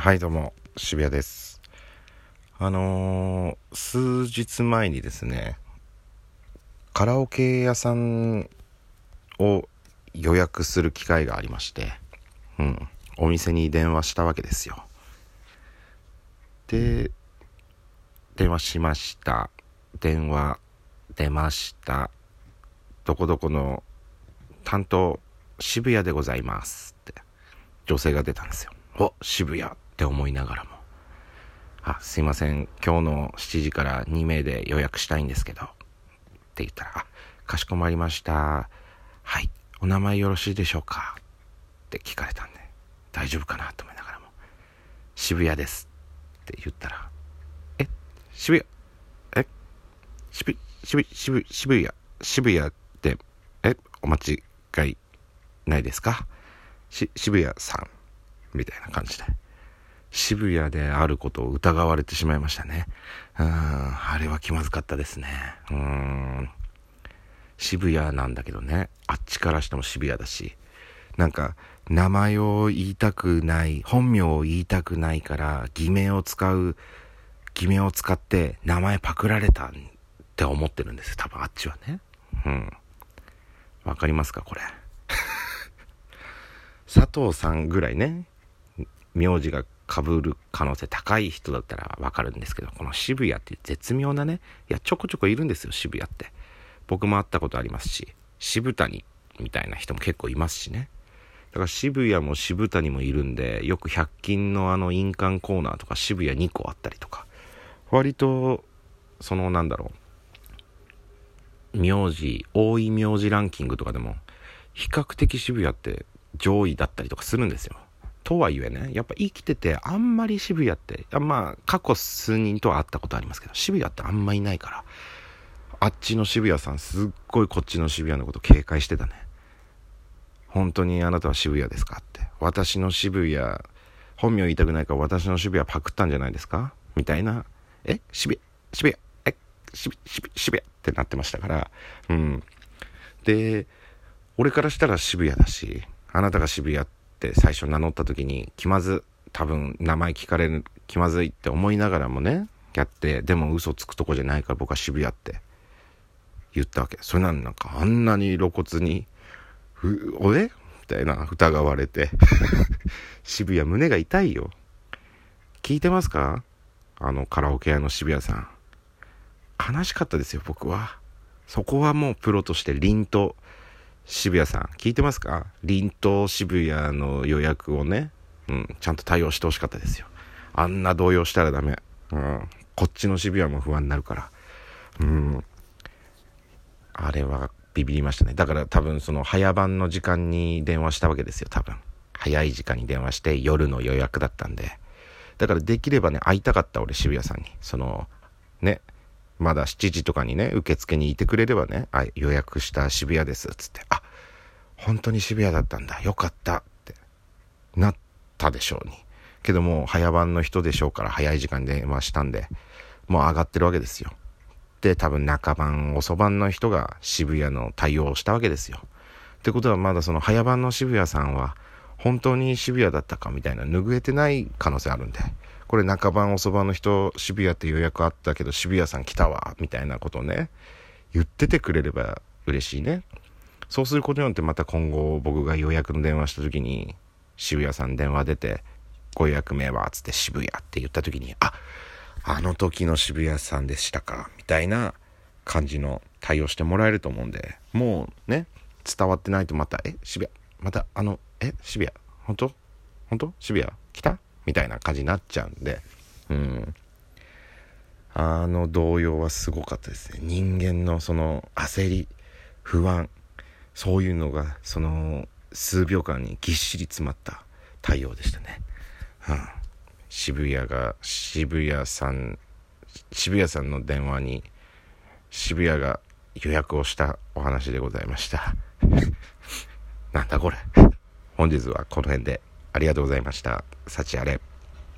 はいどうも渋谷です。あのー、数日前にですねカラオケ屋さんを予約する機会がありましてうんお店に電話したわけですよ。で電話しました。電話出ました。どこどこの担当渋谷でございますって。女性が出たんですよ。お渋谷。って思いながらも。あすいません。今日の7時から2名で予約したいんですけど。って言ったらかしこまりました。はい。お名前よろしいでしょうか。って聞かれたんで大丈夫かなと思いながらも。渋谷です。って言ったらえ渋谷？え？渋渋渋渋谷？渋谷ってえ？お間違いないですか？し渋谷さん。みたいな感じで。渋谷であることを疑われてしまいましたね。うん、あれは気まずかったですね。うん。渋谷なんだけどね、あっちからしても渋谷だし、なんか、名前を言いたくない、本名を言いたくないから、偽名を使う、偽名を使って名前パクられたって思ってるんですよ。多分あっちはね。うん。わかりますかこれ。佐藤さんぐらいね、名字が被る可能性高い人だったらわかるんですけど、この渋谷って絶妙なね、いや、ちょこちょこいるんですよ、渋谷って。僕も会ったことありますし、渋谷みたいな人も結構いますしね。だから渋谷も渋谷もいるんで、よく100均のあの印鑑コーナーとか渋谷2個あったりとか、割と、そのなんだろう、名字、多い名字ランキングとかでも、比較的渋谷って上位だったりとかするんですよ。とはいえね、やっぱ生きててあんまり渋谷って、まあ過去数人とは会ったことありますけど、渋谷ってあんまいないから、あっちの渋谷さんすっごいこっちの渋谷のこと警戒してたね。本当にあなたは渋谷ですかって。私の渋谷、本名言いたくないから私の渋谷パクったんじゃないですか？みたいな、え？渋谷、渋谷、え？渋渋渋谷ってなってましたから、うん。で、俺からしたら渋谷だし、あなたが渋谷ってって最初名乗った時に気まず多分名前聞かれる気まずいって思いながらもねやってでも嘘つくとこじゃないから僕は渋谷って言ったわけ。それなのになんかあんなに露骨に「ふおえ?」みたいな疑われて。渋谷胸が痛いよ。聞いてますか？あのカラオケ屋の渋谷さん。悲しかったですよ僕は。そこはもうプロとして凛と渋谷さん、聞いてますか？凛と渋谷の予約をね、うん、ちゃんと対応してほしかったですよ。あんな動揺したらダメ。うん、こっちの渋谷も不安になるから。うん。あれはビビりましたね。だから多分その早番の時間に電話したわけですよ、多分。早い時間に電話して夜の予約だったんで。だからできればね、会いたかった俺渋谷さんに。その、ね、まだ7時とかにね、受付にいてくれればね、あ、予約した渋谷です、つって、あ、本当に渋谷だったんだ、よかった、ってなったでしょうに。けども、早番の人でしょうから、早い時間に電話したんで、もう上がってるわけですよ。で、多分中番、遅番の人が渋谷の対応をしたわけですよ。ってことはまだその早番の渋谷さんは、本当に渋谷だったかみたいな拭えてない可能性あるんで、これ中番遅番の人渋谷って予約あったけど渋谷さん来たわみたいなことをね。言っててくれれば嬉しいね。そうすることによってまた今後僕が予約の電話した時に渋谷さん電話出てご予約名はつって渋谷って言った時にああの時の渋谷さんでしたかみたいな感じの対応してもらえると思うんでもうね伝わってないとまたえ渋谷またあのえ渋谷本当？本当？渋谷来た？みたいな感じになっちゃうんで、うん。あの動揺はすごかったですね。人間のその焦り、不安、そういうのがその数秒間にぎっしり詰まった対応でしたね。うん、渋谷が、渋谷さん、渋谷さんの電話に渋谷が予約をしたお話でございました。なんだこれ。本日はこの辺でありがとうございました。幸あれ。